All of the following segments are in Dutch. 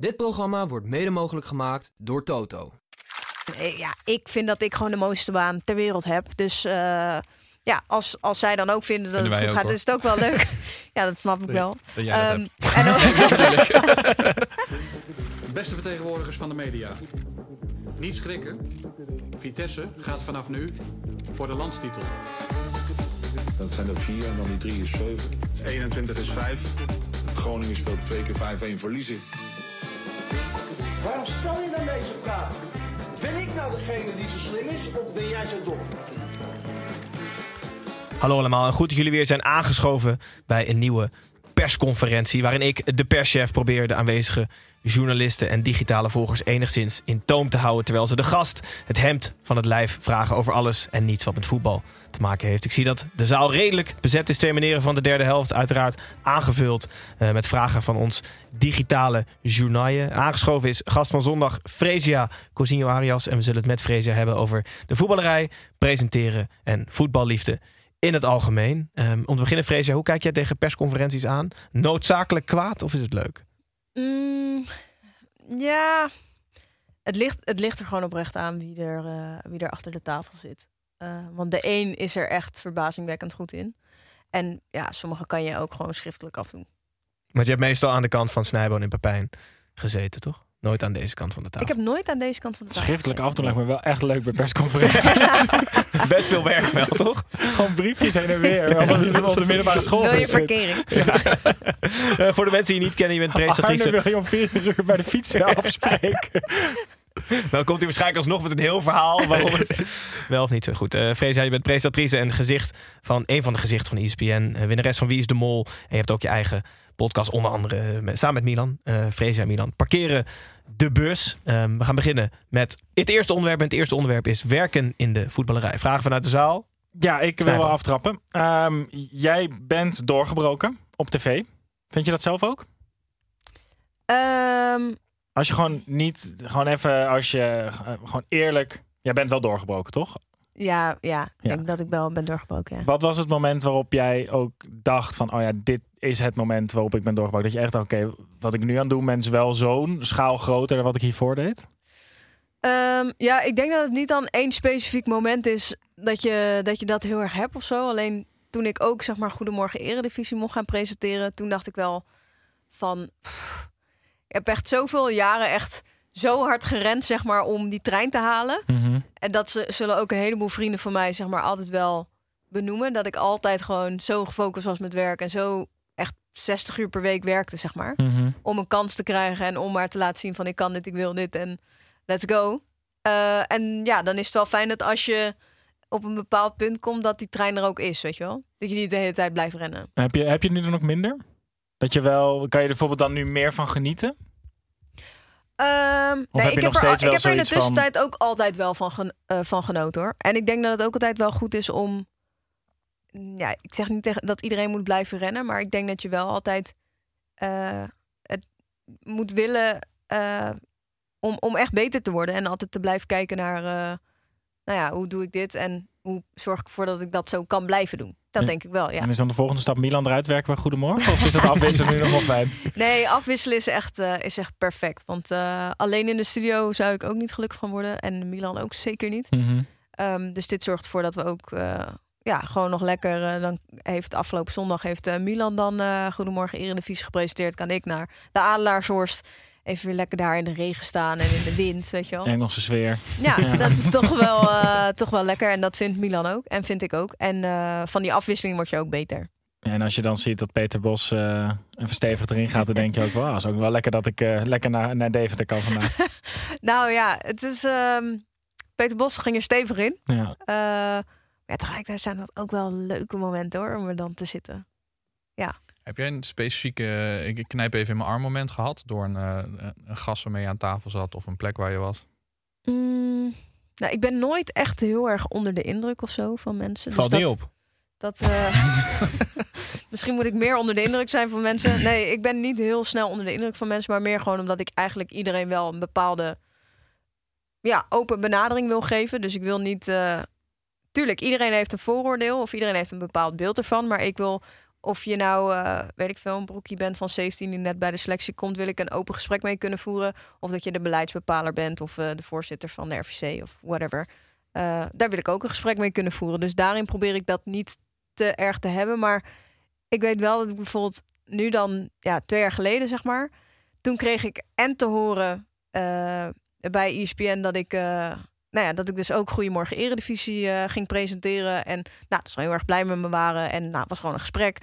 Dit programma wordt mede mogelijk gemaakt door Toto. Eh, Ja, ik vind dat ik gewoon de mooiste baan ter wereld heb. Dus eh, ja, als, als zij dan ook vinden dat Vinden het goed gaat, is het ook wel leuk. ja, dat snap ik wel. dat jij dat Ehm, en ook- Beste vertegenwoordigers van de media. Niet schrikken. Vitesse gaat vanaf nu voor de landstitel. Dat zijn er vier en dan die drie is zeven. 21 is vijf. Groningen speelt twee keer 5-1 verliezen. Waarom stel je dan deze vraag? Ben ik nou degene die zo slim is of ben jij zo dom? Hallo allemaal en goed dat jullie weer zijn aangeschoven bij een nieuwe persconferentie. Waarin ik, de perschef, probeer de aanwezige journalisten en digitale volgers enigszins in toom te houden. Terwijl ze de gast het hemd van het lijf vragen over alles en niets wat met voetbal te maken heeft. Ik zie dat de zaal redelijk bezet is. Twee meneren van de derde helft, uiteraard aangevuld eh, met vragen van ons digitale journaille. Aangeschoven is gast van zondag Fresia Cousinho Arias. En we zullen het met Fresia hebben over de voetballerij, presenteren en voetballiefde in het algemeen. Ehm, om te beginnen, Freesia, hoe kijk jij tegen persconferenties aan? Noodzakelijk kwaad of is het leuk? Mm, ja, het ligt, het ligt er gewoon oprecht aan wie er, eh, wie er achter de tafel zit. Eh, want de een is er echt verbazingwekkend goed in. En ja, sommige kan je ook gewoon schriftelijk afdoen. Want je hebt meestal aan de kant van Snijboon en Papijn gezeten, toch? Nooit aan deze kant van de tafel. Ik heb nooit aan deze kant van de tafel Schriftelijk af me wel echt leuk bij persconferenties. Best veel werk wel, toch? Gewoon briefjes heen en weer. Alsof je op de middelbare school Wil je zit. parkering? Eh, voor de mensen die je niet kennen, je bent Arne presentatrice. wil je om vier uur bij de fietsen afspreken. Dan komt hij waarschijnlijk alsnog met een heel verhaal waarom het wel of niet zo goed. Uh, Freesia, je bent presentatrice en gezicht van een van de gezichten van ESPN. eh, winnares van Wie is de Mol. En je hebt ook je eigen podcast, onder andere met- samen met Milan. eh Freesia en Milan. Parkeren de bus. Ehm, we gaan beginnen met het eerste onderwerp. En het eerste onderwerp is werken in de voetballerij. Vragen vanuit de zaal. Ja, ik wil wel aftrappen. Ehm, jij bent doorgebroken op tv. Vind je dat zelf ook? Ehm, Als je gewoon niet, gewoon even, als je eh, gewoon eerlijk, jij bent wel doorgebroken, toch? Ja, ja, ik Ja. denk dat ik wel ben doorgebroken. Ja. Wat was het moment waarop jij ook dacht van, oh ja, dit is het moment waarop ik ben doorgebroken? Dat je echt, dacht, oké, wat ik nu aan ben is wel zo'n schaal groter dan wat ik hiervoor deed? Ehm, ja, ik denk dat het niet dan één specifiek moment is dat je dat, je dat heel erg hebt of zo. Alleen toen ik ook zeg maar Goedemorgen Eredivisie mocht gaan presenteren, toen dacht ik wel van, pff, ik heb echt zoveel jaren echt zo hard gerend zeg maar om die trein te halen. En dat ze, zullen ook een heleboel vrienden van mij zeg maar altijd wel benoemen. Dat ik altijd gewoon zo gefocust was met werk en zo echt 60 uur per week werkte zeg maar om een kans te krijgen en om maar te laten zien van ik kan dit, ik wil dit en let's go. Eh, en ja, dan is het wel fijn dat als je op een bepaald punt komt, dat die trein er ook is, weet je wel? Dat je niet de hele tijd blijft rennen. Heb je, heb je nu dan ook minder? Dat je wel, kan je er bijvoorbeeld dan nu meer van genieten? Ehm, nee, ik heb, er, ik heb er in de van- tussentijd ook altijd wel van, gen, eh, van genoten hoor. En ik denk dat het ook altijd wel goed is om. Ja, ik zeg niet tegen, dat iedereen moet blijven rennen, maar ik denk dat je wel altijd eh, het moet willen eh, om, om echt beter te worden. En altijd te blijven kijken naar, nou ja, hoe doe ik dit en hoe zorg ik ervoor dat ik dat zo kan blijven doen. Dat En- denk ik wel, ja. En is dan de volgende stap Milan eruit werken bij Goedemorgen? Of is dat afwisselen nu nog wel fijn? Nee, afwisselen is echt, eh, is echt perfect. Want eh, alleen in de studio zou ik ook niet gelukkig van worden. En Milan ook zeker niet. Mhm. Ehm, dus dit zorgt ervoor dat we ook eh, ja, gewoon nog lekker. dan heeft afgelopen zondag heeft Milan dan Goedemorgen Eredivisie gepresenteerd. Kan ik naar de Adelaarshorst. Even weer lekker daar in de regen staan en in de wind, weet je wel. Engelse sfeer. Ja, dat is toch wel, eh, toch wel lekker. En dat vindt Milan ook. En vind ik ook. En eh, van die afwisseling word je ook beter. En als je dan ziet dat Peter Bos eh een verstevigd erin gaat, dan denk je ook wel, ah, is ook wel lekker dat ik lekker naar, naar Deventer kan vandaag. Nou ja, het is. ehm, Peter Bos ging er stevig in. Ja. Eh, ja, tegelijkertijd zijn dat ook wel leuke momenten hoor, om er dan te zitten. Ja, Heb jij een specifieke, ik ik knijp even in mijn arm moment gehad door een, eh, een gast waarmee je aan tafel zat of een plek waar je was? Mm, nou, ik ben nooit echt heel erg onder de indruk of zo van mensen. Valt dus niet dat, op. Dat, eh, misschien moet ik meer onder de indruk zijn van mensen. Nee, ik ben niet heel snel onder de indruk van mensen, maar meer gewoon omdat ik eigenlijk iedereen wel een bepaalde ja, open benadering wil geven. Dus ik wil niet. eh, tuurlijk, iedereen heeft een vooroordeel of iedereen heeft een bepaald beeld ervan, maar ik wil. Of je nou, eh, weet ik veel, een broekje bent van 17 die net bij de selectie komt, wil ik een open gesprek mee kunnen voeren. Of dat je de beleidsbepaler bent of eh, de voorzitter van de RVC of whatever. Eh, daar wil ik ook een gesprek mee kunnen voeren. Dus daarin probeer ik dat niet te erg te hebben. Maar ik weet wel dat ik bijvoorbeeld nu dan, ja, twee jaar geleden zeg maar. Toen kreeg ik en te horen bij ESPN dat ik, nou ja, dat ik dus ook Goedemorgen Eredivisie eh, ging presenteren. En nou, dat ze heel erg blij met me waren. En nou, het was gewoon een gesprek.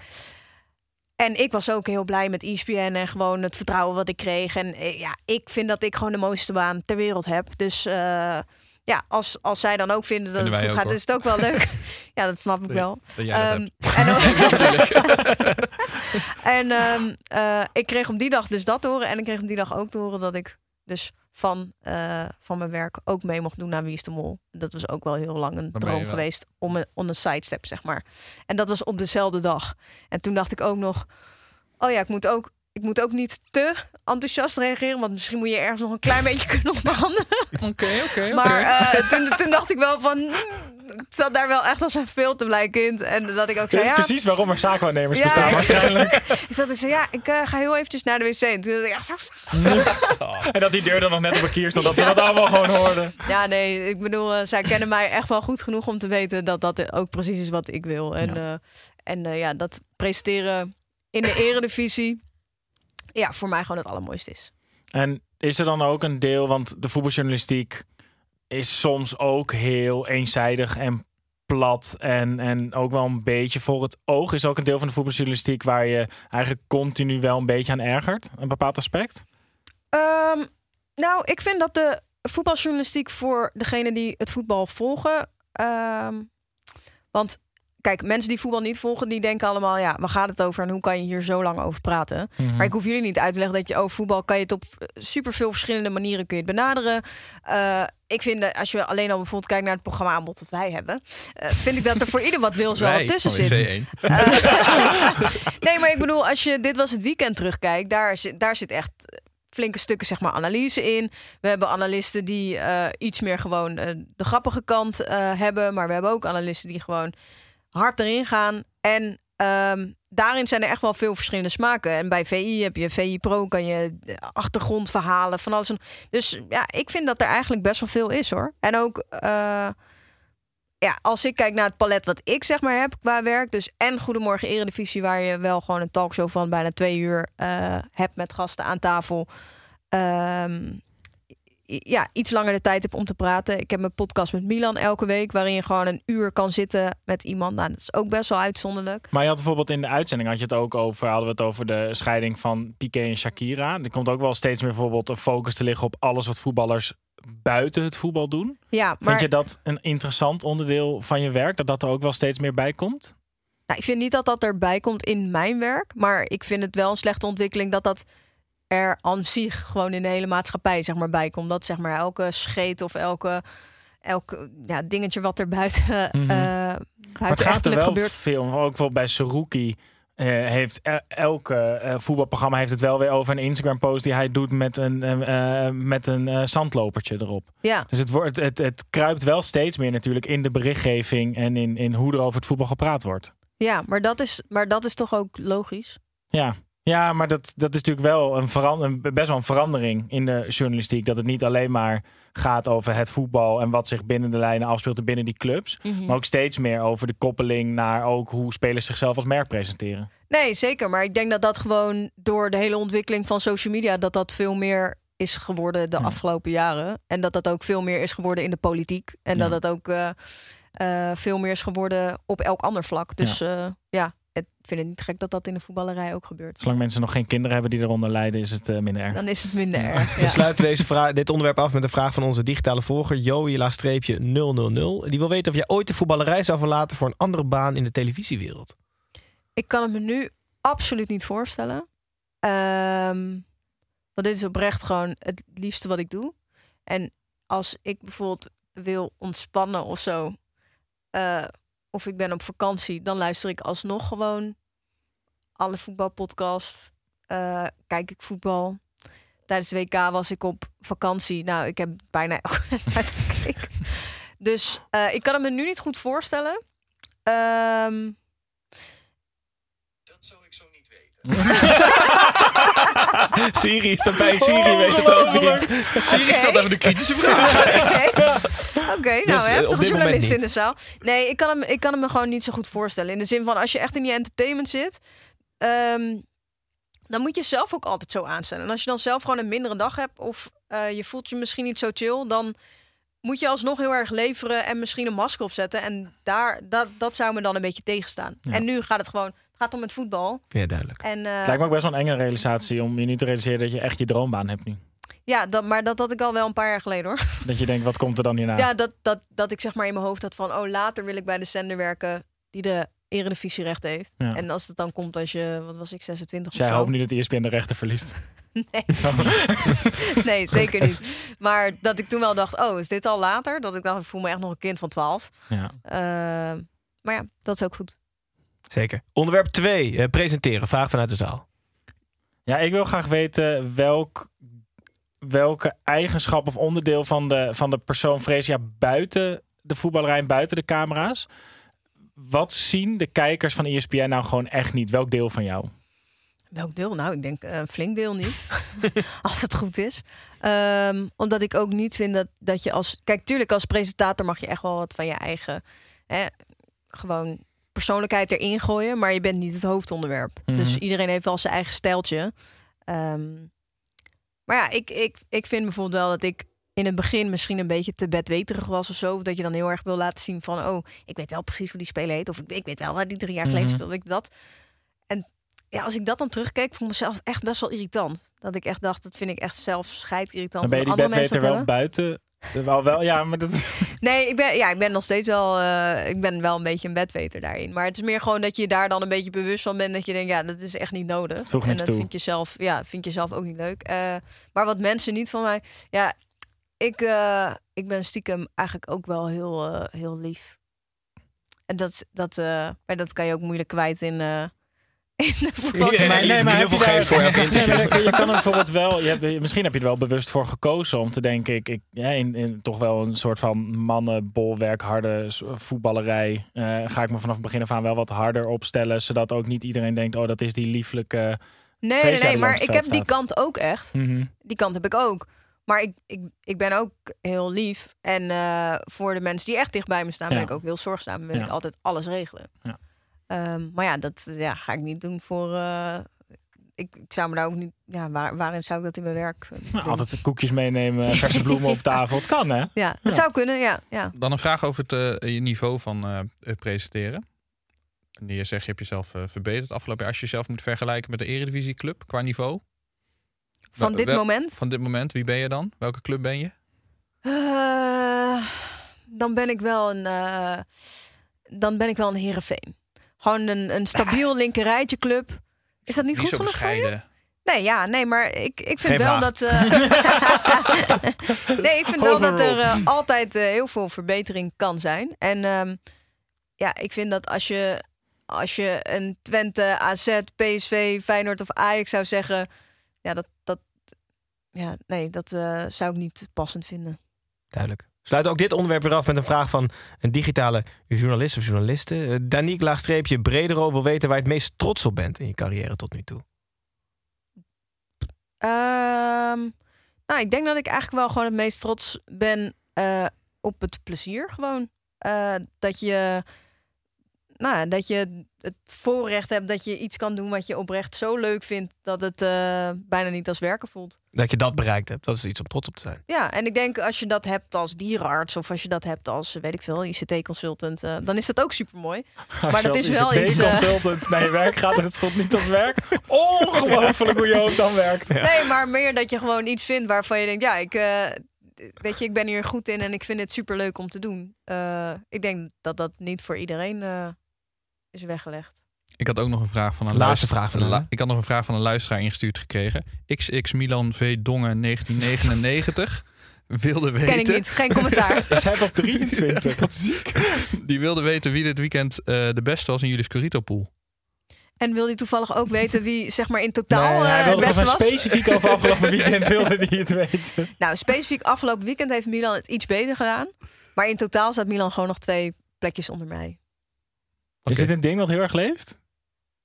En ik was ook heel blij met ESPN en gewoon het vertrouwen wat ik kreeg. En eh, ja, ik vind dat ik gewoon de mooiste baan ter wereld heb. Dus eh, ja, als, als zij dan ook vinden dat Vinden het goed gaat, is het ook wel leuk. ja, dat snap ik wel. dat dat en ik kreeg op die dag dus dat te horen. En ik kreeg op die dag ook te horen dat ik dus van, eh, van mijn werk ook mee mocht doen naar Wie is de Mol. Dat was ook wel heel lang een droom geweest om een, om een sidestep, zeg maar. En dat was op dezelfde dag. En toen dacht ik ook nog, oh ja, ik moet ook, ik moet ook niet te enthousiast reageren, want misschien moet je ergens nog een klein beetje kunnen onderhandelen. Oké, oké, Maar eh, toen, toen dacht ik wel van, zat daar wel echt als een veel te blij kind. En dat ik ook Dit is ja, precies waarom er zaakwaarnemers Ja, bestaan waarschijnlijk. ik zat ik zei, ja, ik eh, ga heel eventjes naar de wc. En toen dacht ik echt zo, En dat die deur dan nog net op een kier stond, dat ze dat allemaal gewoon hoorden. Ja, nee, ik bedoel, eh, zij kennen mij echt wel goed genoeg om te weten dat dat ook precies is wat ik wil. En ja, en, eh, ja dat presenteren in de eredivisie, ja, voor mij gewoon het allermooiste is. En is er dan ook een deel, want de voetbaljournalistiek is soms ook heel eenzijdig en plat en, en ook wel een beetje voor het oog. Is ook een deel van de voetbaljournalistiek waar je eigenlijk continu wel een beetje aan ergert? Een bepaald aspect? Ehm, nou, ik vind dat de voetbaljournalistiek voor degene die het voetbal volgen. ehm, want kijk, mensen die voetbal niet volgen, die denken allemaal, ja, waar gaat het over en hoe kan je hier zo lang over praten? Mhm. Maar ik hoef jullie niet uit te leggen dat je over voetbal kan je het op super veel verschillende manieren kun je het benaderen. Eh, ik vind dat als je alleen al bijvoorbeeld kijkt naar het programma aanbod dat wij hebben, eh, vind ik dat er voor ieder wat wil zo wat tussen zit. WC1. nee, maar ik bedoel, als je dit was het weekend terugkijkt, daar zit, daar zit echt flinke stukken zeg maar analyse in. We hebben analisten die eh, iets meer gewoon eh, de grappige kant eh, hebben, maar we hebben ook analisten die gewoon hard erin gaan. En ehm, daarin zijn er echt wel veel verschillende smaken. En bij VI heb je VI Pro, kan je achtergrondverhalen van alles. en- Dus ja, ik vind dat er eigenlijk best wel veel is hoor. En ook eh, ja, als ik kijk naar het palet wat ik zeg maar heb qua werk, dus en Goedemorgen Eredivisie, waar je wel gewoon een talkshow van bijna twee uur eh, hebt met gasten aan tafel. Ehm, ja, iets langer de tijd heb om te praten. Ik heb mijn podcast met Milan elke week, waarin je gewoon een uur kan zitten met iemand. Nou, dat is ook best wel uitzonderlijk. Maar je had bijvoorbeeld in de uitzending had je het ook over, hadden we het over de scheiding van Piqué en Shakira. Er komt ook wel steeds meer bijvoorbeeld een focus te liggen op alles wat voetballers buiten het voetbal doen. Ja, maar Vind je dat een interessant onderdeel van je werk? Dat dat er ook wel steeds meer bij komt? Nou, ik vind niet dat dat erbij komt in mijn werk. Maar ik vind het wel een slechte ontwikkeling dat dat er aan zich gewoon in de hele maatschappij zeg maar, bij komt. Dat zeg maar elke scheet of elke, elke ja, dingetje wat er buiten, Maar het gaat er wel gebeurt. veel. Ook bijvoorbeeld bij Saruki eh, heeft elke eh, voetbalprogramma heeft het wel weer over een Instagram post die hij doet met een, met een zandlopertje erop. Ja. Dus het, wordt, het, het kruipt wel steeds meer natuurlijk in de berichtgeving en in, in hoe er over het voetbal gepraat wordt. ja, maar dat, is, maar dat is toch ook logisch? Ja, ja maar dat, dat is natuurlijk wel een, veran- een best wel een verandering in de journalistiek. Dat het niet alleen maar gaat over het voetbal en wat zich binnen de lijnen afspeelt en binnen die clubs. Mhm. Maar ook steeds meer over de koppeling naar ook hoe spelers zichzelf als merk presenteren. Nee, zeker. Maar ik denk dat dat gewoon door de hele ontwikkeling van social media... dat dat veel meer is geworden de Ja. afgelopen jaren. En dat dat ook veel meer is geworden in de politiek. En Ja. dat dat ook eh, eh, veel meer is geworden op elk ander vlak. Dus ja, ja het, ik vind het niet gek dat dat in de voetballerij ook gebeurt. Zolang mensen nog geen kinderen hebben die eronder lijden, is het eh, minder erg. Dan is het minder erg. We Ja. sluiten deze vraag, dit onderwerp af met een vraag van onze digitale volger, Joey-000. Die wil weten of jij ooit de voetballerij zou verlaten voor een andere baan in de televisiewereld. Ik kan het me nu absoluut niet voorstellen. Ehm, want dit is oprecht gewoon het liefste wat ik doe. En als ik bijvoorbeeld wil ontspannen of zo, eh, of ik ben op vakantie, dan luister ik alsnog gewoon alle voetbalpodcast. eh, kijk ik voetbal. Tijdens de WK was ik op vakantie. Nou, ik heb bijna elke wedstrijd gekeken. Dus eh, ik kan het me nu niet goed voorstellen. Ehm, Siri, bij Siri weet het ook niet. Siri stelt even de kritische vraag. Oké, nou, Dus, we eh, een journalist in de zaal. Nee, ik kan, hem, ik kan hem me gewoon niet zo goed voorstellen. In de zin van, als je echt in die entertainment zit... ehm, dan moet je zelf ook altijd zo aanstellen. En als je dan zelf gewoon een mindere dag hebt... of eh, je voelt je misschien niet zo chill... dan moet je alsnog heel erg leveren en misschien een masker opzetten. En daar, dat, dat zou me dan een beetje tegenstaan. Ja. En nu gaat het gewoon... Het gaat om het voetbal. Ja, duidelijk. En, eh, Het lijkt me ook best wel een enge realisatie om je nu te realiseren dat je echt je droombaan hebt nu. Ja, dat, maar dat had ik al wel een paar jaar geleden hoor. Dat je denkt, wat komt er dan hierna? Ja, dat, dat, dat ik zeg maar in mijn hoofd had van... oh, later wil ik bij de zender werken die de eredivisierecht heeft. Ja. En als het dan komt als je, wat was ik, 26 Dus jij of zo. hoopt niet dat ESPN de rechten verliest. Nee. nee, zeker niet. Maar dat ik toen wel dacht, oh, is dit al later? Dat ik dacht, ik voel me echt nog een kind van 12. Ja. Eh, maar ja, dat is ook goed. Zeker. Onderwerp 2. presenteren. Vraag vanuit de zaal. Ja, ik wil graag weten welk, welke eigenschap of onderdeel van de, van de persoon vrees je buiten de voetballerij en buiten de camera's. Wat zien de kijkers van ESPN nou gewoon echt niet? Welk deel van jou? Welk deel? Nou, ik denk eh, een flink deel niet. als het goed is. Ehm, omdat ik ook niet vind dat, dat je als... Kijk, tuurlijk als presentator mag je echt wel wat van je eigen... Hè, gewoon persoonlijkheid erin gooien. Maar je bent niet het hoofdonderwerp. Mhm. Dus iedereen heeft wel zijn eigen stijltje. Ehm, maar ja, ik, ik, ik vind bijvoorbeeld wel dat ik in het begin misschien een beetje te bedweterig was of zo. Of dat je dan heel erg wil laten zien van... oh, ik weet wel precies hoe die speler heet. Of ik, ik weet wel waar die drie jaar geleden Mhm. speelde. Ik dat. En ja, als ik dat dan terugkeek, vond ik mezelf echt best wel irritant. Dat ik echt dacht, dat vind ik echt zelf scheid irritant. Dan ben je die bedweter wel buiten. Wel, wel, ja, maar dat... Nee, ik ben, ja, ik ben nog steeds wel, eh, ik ben wel een beetje een bedweter daarin. Maar het is meer gewoon dat je daar dan een beetje bewust van bent. Dat je denkt, ja, dat is echt niet nodig. En dat toe. vind je zelf, ja, vind je zelf ook niet leuk. Eh, maar wat mensen niet van mij, ja, ik, eh, ik ben stiekem eigenlijk ook wel heel, heel lief. En dat, dat, maar dat kan je ook moeilijk kwijt in, in de voetbal. Nee, maar heb je daar- voor Nee, kan er bijvoorbeeld wel. Je hebt, misschien heb je er wel bewust voor gekozen om te denken. Ik, ik, ja, in, in toch wel een soort van mannenbolwerk, harde voetballerij. eh, ga ik me vanaf het begin af aan wel wat harder opstellen. Zodat ook niet iedereen denkt: oh, dat is die lieflijke. Nee, nee, maar ik heb die kant ook echt. Mhm. Die kant heb ik ook. Maar ik, ik, ik ben ook heel lief. En eh, voor de mensen die echt dicht bij me staan, ben ik ook heel zorgzaam. En wil Ja. ik altijd alles regelen. Ja. Ehm, maar ja, dat ja, ga ik niet doen voor. eh, ik, ik zou me daar ook niet. Ja, waar, waarin zou ik dat in mijn werk eh, Nou, doen? altijd koekjes meenemen, verse bloemen op tafel. Het kan, hè? Ja, het Ja. zou kunnen, ja. ja. Dan een vraag over het eh, je niveau van eh, presenteren. En Je zegt, je hebt jezelf eh, verbeterd afgelopen jaar. Als je jezelf moet vergelijken met de Eredivisieclub qua niveau. Van Wel- dit wel- moment. Van dit moment, wie ben je dan? Welke club ben je? Eh, dan ben ik wel een. eh, dan ben ik wel een Herenveen. Gewoon een, een stabiel linkerrijtje club. Is dat niet Niet goed genoeg voor je? Nee, ja, nee, maar ik, ik vind wel dat. eh, nee, ik vind wel dat er eh, altijd eh, heel veel verbetering kan zijn. En ehm, ja, ik vind dat als je, als je een Twente, AZ, PSV, Feyenoord of Ajax zou zeggen. Ja, dat. dat ja, nee, dat zou ik niet passend vinden. Duidelijk. Sluit ook dit onderwerp weer af met een vraag van een digitale journalist of journaliste. Uh, Danique Laagstreepje Bredero wil weten waar je het meest trots op bent in je carrière tot nu toe. Ehm, nou, ik denk dat ik eigenlijk wel gewoon het meest trots ben eh, op het plezier. Gewoon Eh, dat je, nou, dat je het voorrecht hebt dat je iets kan doen wat je oprecht zo leuk vindt dat het eh, bijna niet als werken voelt. Dat je dat bereikt hebt, dat is iets om trots op te zijn. Ja, en ik denk als je dat hebt als dierenarts of als je dat hebt als, weet ik veel, ICT-consultant, eh, dan is dat ook super mooi. Maar dat is wel iets. eh, consultant naar je werk gaat en het voelt niet als werk. Ongelooflijk hoe je hoofd dan werkt. Nee, maar meer dat je gewoon iets vindt waarvan je denkt, ja, ik, weet je, ik ben hier goed in en ik vind het super leuk om te doen. Ik denk dat dat niet voor iedereen is weggelegd. Ik had ook nog een vraag van een Laatste vraag van La-. Ik had nog een vraag van een luisteraar ingestuurd gekregen. XX Milan V Dongen 1999 wilde weten. Ken ik niet. Geen commentaar. Is hij pas 23? Wat ziek. Die wilde weten wie dit weekend eh, de beste was in jullie Scorito pool. En wil je toevallig ook weten wie zeg maar in totaal Nee, eh, hij het wilde beste was? specifiek over afgelopen weekend wilde hij het weten. Nou, specifiek afgelopen weekend heeft Milan het iets beter gedaan. Maar in totaal staat Milan gewoon nog twee plekjes onder mij. Is dit een ding wat heel erg leeft?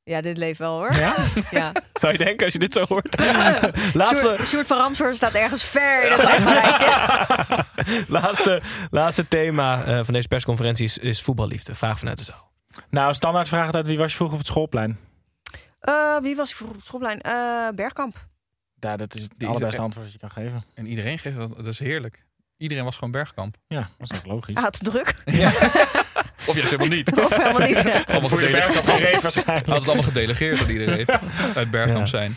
Ja, dit leeft wel hoor. Ja? Ja. Zou je denken als je dit zo hoort? laatste, Sjoerd, Sjoerd van Ramsvoort staat ergens ver in het rechterrijtje. laatste, laatste thema eh, van deze persconferentie is, is voetballiefde. Vraag vanuit de zaal. Nou, standaard vraag altijd wie was je vroeger op het schoolplein? Eh, wie was ik vroeger op het schoolplein? Eh, Bergkamp. Ja, dat is het allerbeste antwoord dat je kan geven. En iedereen geeft dat. Dat is heerlijk. Iedereen was gewoon Bergkamp. Ja, dat is ook logisch. Had het druk. Of juist helemaal niet. Of helemaal niet. ja. Allemaal Voor gedele- Bergkamp waarschijnlijk. Had het allemaal gedelegeerd aan iedereen. Uit Bergkamp Ja. zijn.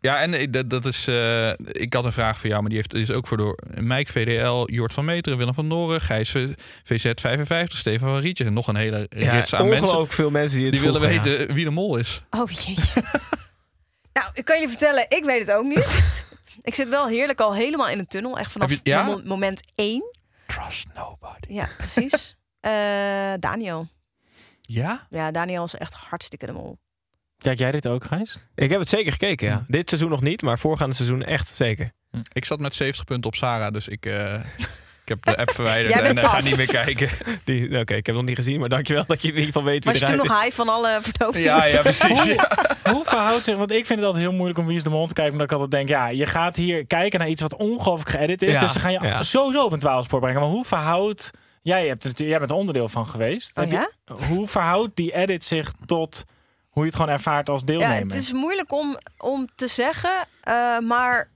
Ja, en ik- dat, dat is. eh, ik had een vraag voor jou, maar die heeft, die is ook voor door Mike VDL, Jort van Meteren, Willem van Noren, Gijs V- VZ 55, Stefan van Rietjes en nog een hele rits aan mensen. ongelooflijk veel mensen die het Die willen vroegen, ja. weten wie de mol is. Oh jeetje. nou, ik kan jullie vertellen, ik weet het ook niet. Ik zit wel heerlijk al helemaal in de tunnel. Echt vanaf je- ja? moment één. Trust nobody. Ja, precies. Eh, Daniel. Ja? Ja, Daniel is echt hartstikke de mol. Kijk jij dit ook, Gijs? Ik heb het zeker gekeken, ja. Dit seizoen nog niet, maar voorgaande seizoen echt zeker. Ik zat met 70 punten op Sarah, dus ik, eh, ik heb de app verwijderd en eh, ga af. niet meer kijken. Die- Oké, ik heb het nog niet gezien, maar dankjewel dat je in ieder geval weet wie Was je toen nog is. high van alle verdoving? Ja, ja, precies. Ja. Hoe verhoudt zich, want ik vind het altijd heel moeilijk om Wie is de Mol te kijken, omdat ik altijd denk, ja, je gaat hier kijken naar iets wat ongelooflijk geëdit is, Ja, dus ze gaan je ja. sowieso op een twaalfspoor brengen. Maar hoe verhoudt, jij, hebt er natuurlijk, jij bent er onderdeel van geweest, Oh, je- hoe verhoudt die edit zich tot hoe je het gewoon ervaart als Ja, deelnemer? het is moeilijk om, om te zeggen, eh, maar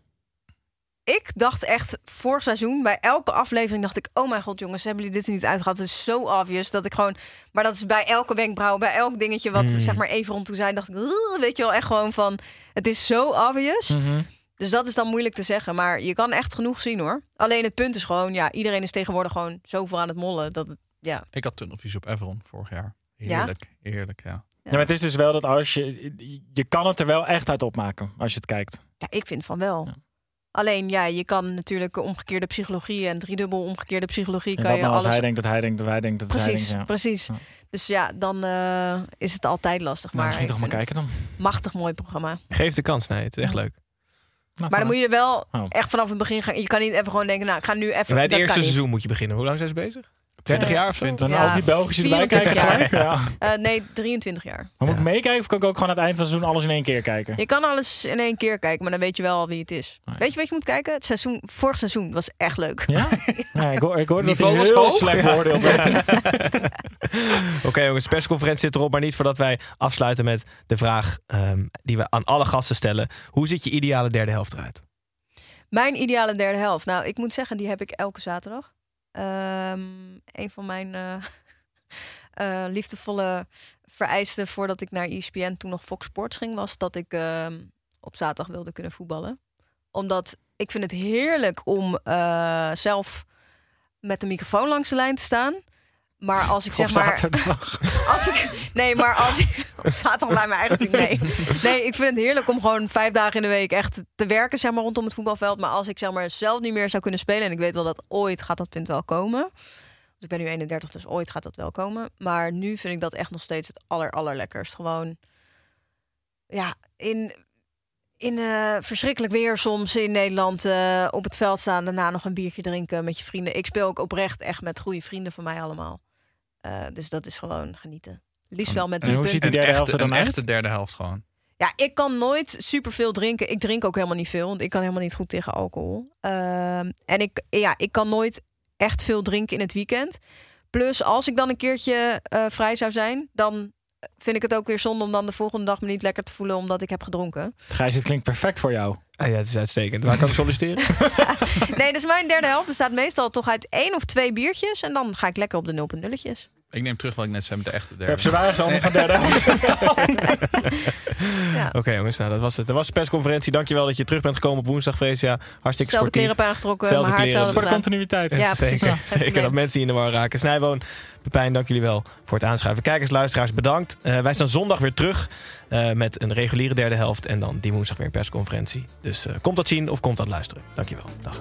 ik dacht echt vorig seizoen bij elke aflevering dacht ik, oh mijn god jongens, hebben jullie dit er niet uitgehad? Het is zo obvious dat ik gewoon, maar dat is bij elke wenkbrauw, bij elk dingetje wat Hmm. zeg maar even rond toe zei, dacht ik, weet je wel, echt gewoon van, het is zo obvious. Mhm. Dus dat is dan moeilijk te zeggen, maar je kan echt genoeg zien hoor. Alleen het punt is gewoon, ja, iedereen is tegenwoordig gewoon zoveel aan het mollen dat het, ja. Ik had tunnelvisie op Everon vorig jaar. Heerlijk, heerlijk, ja. Ja, maar het is dus wel dat als je, je kan het er wel echt uit opmaken als je het kijkt. Ja, ik vind van wel. Alleen ja, je kan natuurlijk omgekeerde psychologie en driedubbel omgekeerde psychologie En kan je nou als alles. hij denkt dat hij denkt dat wij denken dat precies, hij denkt. Ja. precies. Ja. Dus ja, dan eh, is het altijd lastig. Nou, maar misschien toch maar kijken dan. Machtig mooi programma. Geef de kans, nee, het is echt leuk. Nou, Maar dan moet je er wel Oh. echt vanaf het begin gaan. Je kan niet even gewoon denken, nou, ik ga nu even. Bij het dat eerste kan niet. seizoen moet je beginnen. Hoe lang zijn ze bezig? 20 Eh, jaar of zo? Dan Ja, ook die Belgische erbij kijken 24 gelijk. Ja. Eh, nee, 23 jaar. Maar moet ik meekijken of kan ik ook gewoon aan het eind van het seizoen alles in één keer kijken? Je kan alles in één keer kijken, maar dan weet je wel al wie het is. Nee. Weet je wat je moet kijken? Het seizoen, vorig seizoen was echt leuk. Ja? ja ik, hoor, ik hoorde dat hij Niveau was heel hoog. slecht beoordeeld werd. Oké jongens, persconferentie zit erop, maar niet voordat wij afsluiten met de vraag ehm, die we aan alle gasten stellen. Hoe ziet je ideale derde helft eruit? Mijn ideale derde helft. Nou, ik moet zeggen, die heb ik elke zaterdag. Ehm, een van mijn eh, eh, liefdevolle vereisten voordat ik naar ESPN, toen nog Fox Sports ging, was dat ik ehm, op zaterdag wilde kunnen voetballen. Omdat ik vind het heerlijk om eh, zelf met de microfoon langs de lijn te staan. Maar als ik zeg Op maar. zaterdag. Als ik, nee, maar als ik op zaterdag bij mijn eigen team. Nee. nee, ik vind het heerlijk om gewoon vijf dagen in de week echt te werken, zeg maar, rondom het voetbalveld. Maar als ik zeg maar zelf niet meer zou kunnen spelen, en ik weet wel dat ooit gaat dat punt wel komen. Dus ik ben nu 31, dus ooit gaat dat wel komen. Maar nu vind ik dat echt nog steeds het aller, allerlekkerst. Gewoon, ja, in, in eh, verschrikkelijk weer soms in Nederland eh, op het veld staan. Daarna nog een biertje drinken met je vrienden. Ik speel ook oprecht echt met goede vrienden van mij allemaal. Eh, dus dat is gewoon genieten. Liefst wel met En drie hoe ziet die derde helft er dan uit? echte derde helft gewoon. Ja, ik kan nooit superveel drinken. Ik drink ook helemaal niet veel, want ik kan helemaal niet goed tegen alcohol. Ehm, en ik, ja, ik kan nooit echt veel drinken in het weekend. Plus, als ik dan een keertje eh, vrij zou zijn, dan vind ik het ook weer zonde om dan de volgende dag me niet lekker te voelen omdat ik heb gedronken. Gijs, dit klinkt perfect voor jou. Ah ja, het is uitstekend. Waar kan ik solliciteren? Nee, dus mijn derde helft bestaat meestal toch uit één of twee biertjes en dan ga ik lekker op de 0.0'tjes. Ik neem terug wat ik net zei met de echte derde. Pep Zwaar is allemaal van derde. Ja. Oké jongens, nou, dat was het. Dat was de persconferentie. Dankjewel dat je terug bent gekomen op woensdag, Freesia. Hartstikke Zelfde kleren sportief. heb aangetrokken, Zelfde kleren. Voor de continuïteit. Ja, zeker. Ja, zeker dat mensen in de war raken. Snijboon, Pepijn, dank jullie wel voor het aanschuiven. Kijkers, luisteraars, bedankt. Eh, wij staan zondag weer terug eh, met een reguliere derde helft. En dan die woensdag weer een persconferentie. Dus eh, komt dat zien of komt dat luisteren. Dankjewel. Dag.